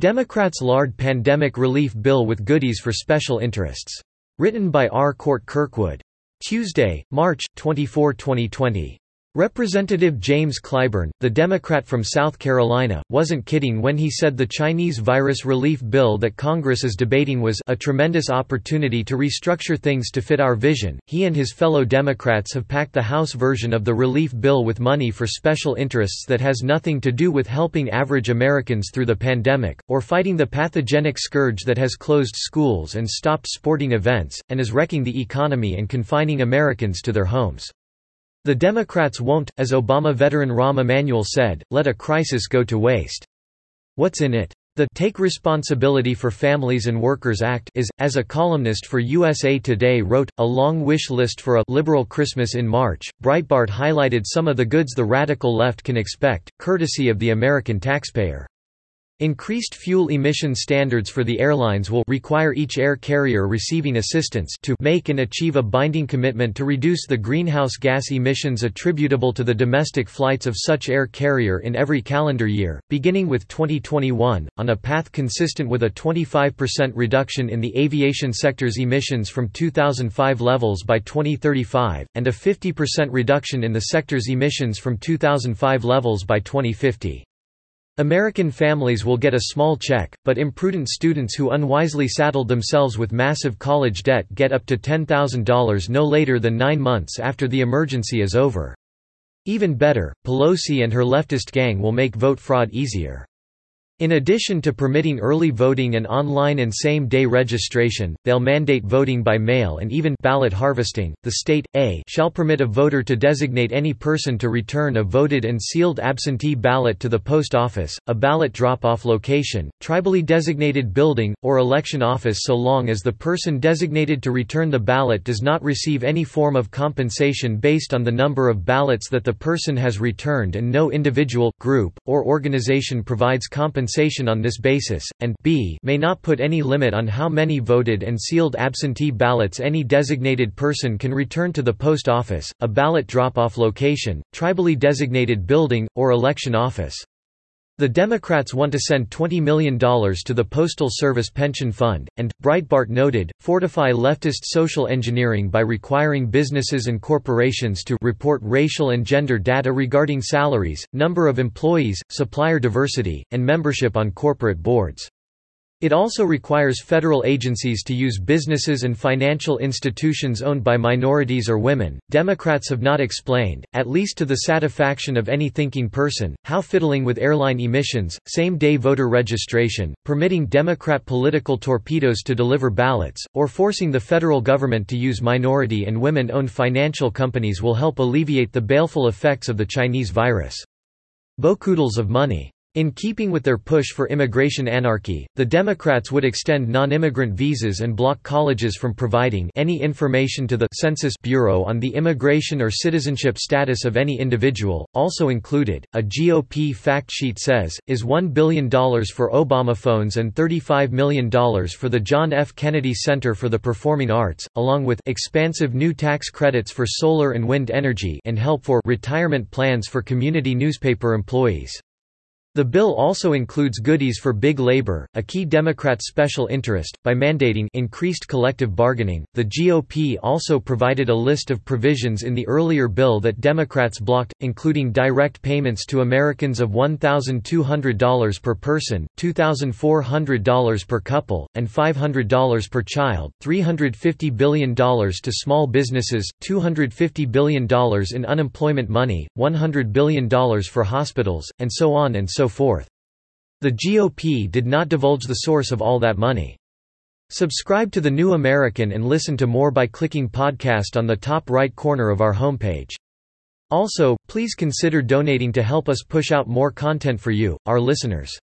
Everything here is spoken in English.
Democrats lard pandemic relief bill with goodies for special interests. Written by R. Cort Kirkwood. Tuesday, March, 24, 2020. Representative James Clyburn, the Democrat from South Carolina, wasn't kidding when he said the Chinese virus relief bill that Congress is debating was a tremendous opportunity to restructure things to fit our vision. He and his fellow Democrats have packed the House version of the relief bill with money for special interests that has nothing to do with helping average Americans through the pandemic, or fighting the pathogenic scourge that has closed schools and stopped sporting events, and is wrecking the economy and confining Americans to their homes. The Democrats won't, as Obama veteran Rahm Emanuel said, let a crisis go to waste. What's in it? The Take Responsibility for Families and Workers Act is, as a columnist for USA Today wrote, a long wish list for a liberal Christmas in March. Breitbart highlighted some of the goods the radical left can expect, courtesy of the American taxpayer. Increased fuel emission standards for the airlines will require each air carrier receiving assistance to make and achieve a binding commitment to reduce the greenhouse gas emissions attributable to the domestic flights of such air carrier in every calendar year, beginning with 2021, on a path consistent with a 25% reduction in the aviation sector's emissions from 2005 levels by 2035, and a 50% reduction in the sector's emissions from 2005 levels by 2050. American families will get a small check, but imprudent students who unwisely saddled themselves with massive college debt get up to $10,000 no later than nine months after the emergency is over. Even better, Pelosi and her leftist gang will make vote fraud easier. In addition to permitting early voting and online and same-day registration, they'll mandate voting by mail and even ballot harvesting. The state A shall permit a voter to designate any person to return a voted and sealed absentee ballot to the post office, a ballot drop-off location, tribally designated building, or election office so long as the person designated to return the ballot does not receive any form of compensation based on the number of ballots that the person has returned and no individual, group, or organization provides compensation compensation on this basis, and b may not put any limit on how many voted and sealed absentee ballots any designated person can return to the post office, a ballot drop-off location, tribally designated building, or election office. The Democrats want to send $20 million to the Postal Service Pension Fund, and, Breitbart noted, fortify leftist social engineering by requiring businesses and corporations to report racial and gender data regarding salaries, number of employees, supplier diversity, and membership on corporate boards. It also requires federal agencies to use businesses and financial institutions owned by minorities or women. Democrats have not explained, at least to the satisfaction of any thinking person, how fiddling with airline emissions, same day voter registration, permitting Democrat political torpedoes to deliver ballots, or forcing the federal government to use minority and women owned financial companies will help alleviate the baleful effects of the Chinese virus. Bokoodles of money. In keeping with their push for immigration anarchy, the Democrats would extend non-immigrant visas and block colleges from providing any information to the Census Bureau on the immigration or citizenship status of any individual. Also included, a GOP fact sheet says, is $1 billion for Obama phones and $35 million for the John F. Kennedy Center for the Performing Arts, along with expansive new tax credits for solar and wind energy and help for retirement plans for community newspaper employees. The bill also includes goodies for big labor, a key Democrat special interest. By mandating increased collective bargaining, the GOP also provided a list of provisions in the earlier bill that Democrats blocked, including direct payments to Americans of $1,200 per person, $2,400 per couple, and $500 per child, $350 billion to small businesses, $250 billion in unemployment money, $100 billion for hospitals, and so on and so forth. The GOP did not divulge the source of all that money. Subscribe to The New American and listen to more by clicking podcast on the top right corner of our homepage. Also, please consider donating to help us push out more content for you, our listeners.